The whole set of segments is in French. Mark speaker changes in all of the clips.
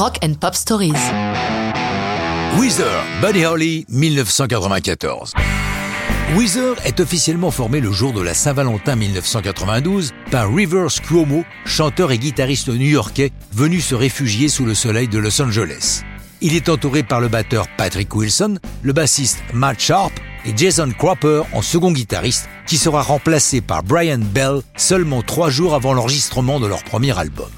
Speaker 1: Rock and Pop Stories.
Speaker 2: Weezer, Buddy Holly, 1994. Weezer est officiellement formé le jour de la Saint-Valentin 1992 par Rivers Cuomo, chanteur et guitariste new-yorkais venu se réfugier sous le soleil de Los Angeles. Il est entouré par le batteur Patrick Wilson, le bassiste Matt Sharp et Jason Cropper en second guitariste, qui sera remplacé par Brian Bell seulement trois jours avant l'enregistrement de leur premier album.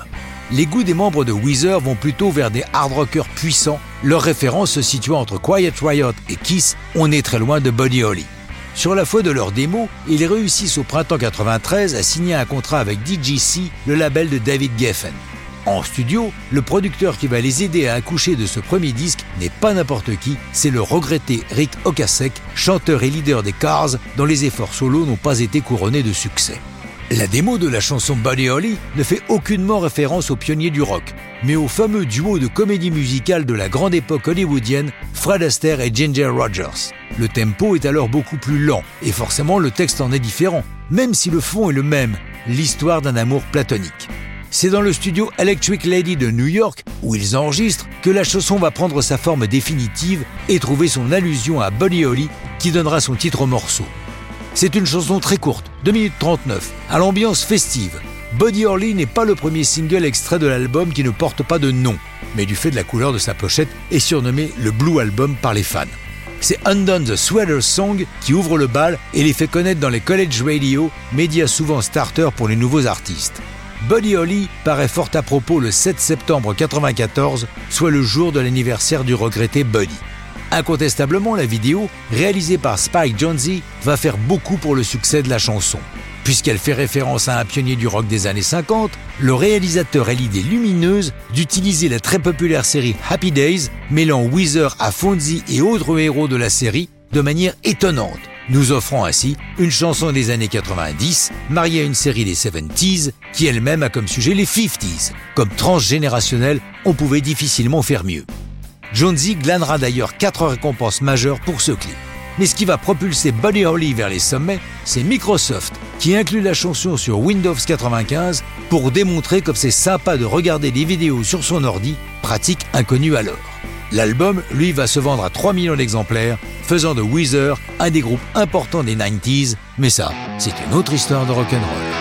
Speaker 2: Les goûts des membres de Weezer vont plutôt vers des hard rockers puissants, leur référence se situant entre Quiet Riot et Kiss, on est très loin de Buddy Holly. Sur la foi de leur démo, ils réussissent au printemps 93 à signer un contrat avec DGC, le label de David Geffen. En studio, le producteur qui va les aider à accoucher de ce premier disque n'est pas n'importe qui, c'est le regretté Rick Okasek, chanteur et leader des Cars, dont les efforts solos n'ont pas été couronnés de succès. La démo de la chanson Buddy Holly ne fait aucunement référence aux pionniers du rock, mais au fameux duo de comédie musicale de la grande époque hollywoodienne, Fred Astaire et Ginger Rogers. Le tempo est alors beaucoup plus lent, et forcément le texte en est différent, même si le fond est le même, l'histoire d'un amour platonique. C'est dans le studio Electric Lady de New York, où ils enregistrent, que la chanson va prendre sa forme définitive et trouver son allusion à Buddy Holly, qui donnera son titre au morceau. C'est une chanson très courte, 2 minutes 39, à l'ambiance festive. Buddy Holly n'est pas le premier single extrait de l'album qui ne porte pas de nom, mais du fait de la couleur de sa pochette est surnommé le Blue Album par les fans. C'est Undone the Sweater Song qui ouvre le bal et les fait connaître dans les college radio, médias souvent starter pour les nouveaux artistes. Buddy Holly paraît fort à propos le 7 septembre 1994, soit le jour de l'anniversaire du regretté Buddy. Incontestablement, la vidéo, réalisée par Spike Jonze, va faire beaucoup pour le succès de la chanson. Puisqu'elle fait référence à un pionnier du rock des années 50, le réalisateur a l'idée lumineuse d'utiliser la très populaire série Happy Days, mêlant Weezer à Fonzie et autres héros de la série de manière étonnante nous offrant ainsi une chanson des années 90 mariée à une série des 70s qui elle-même a comme sujet les 50s. Comme transgénérationnel, on pouvait difficilement faire mieux. Jonesy glanera d'ailleurs quatre récompenses majeures pour ce clip. Mais ce qui va propulser Buddy Holly vers les sommets, c'est Microsoft, qui inclut la chanson sur Windows 95 pour démontrer comme c'est sympa de regarder des vidéos sur son ordi, pratique inconnue alors. L'album, lui, va se vendre à 3 millions d'exemplaires, faisant de Weezer un des groupes importants des 90s, mais ça, c'est une autre histoire de rock'n'roll.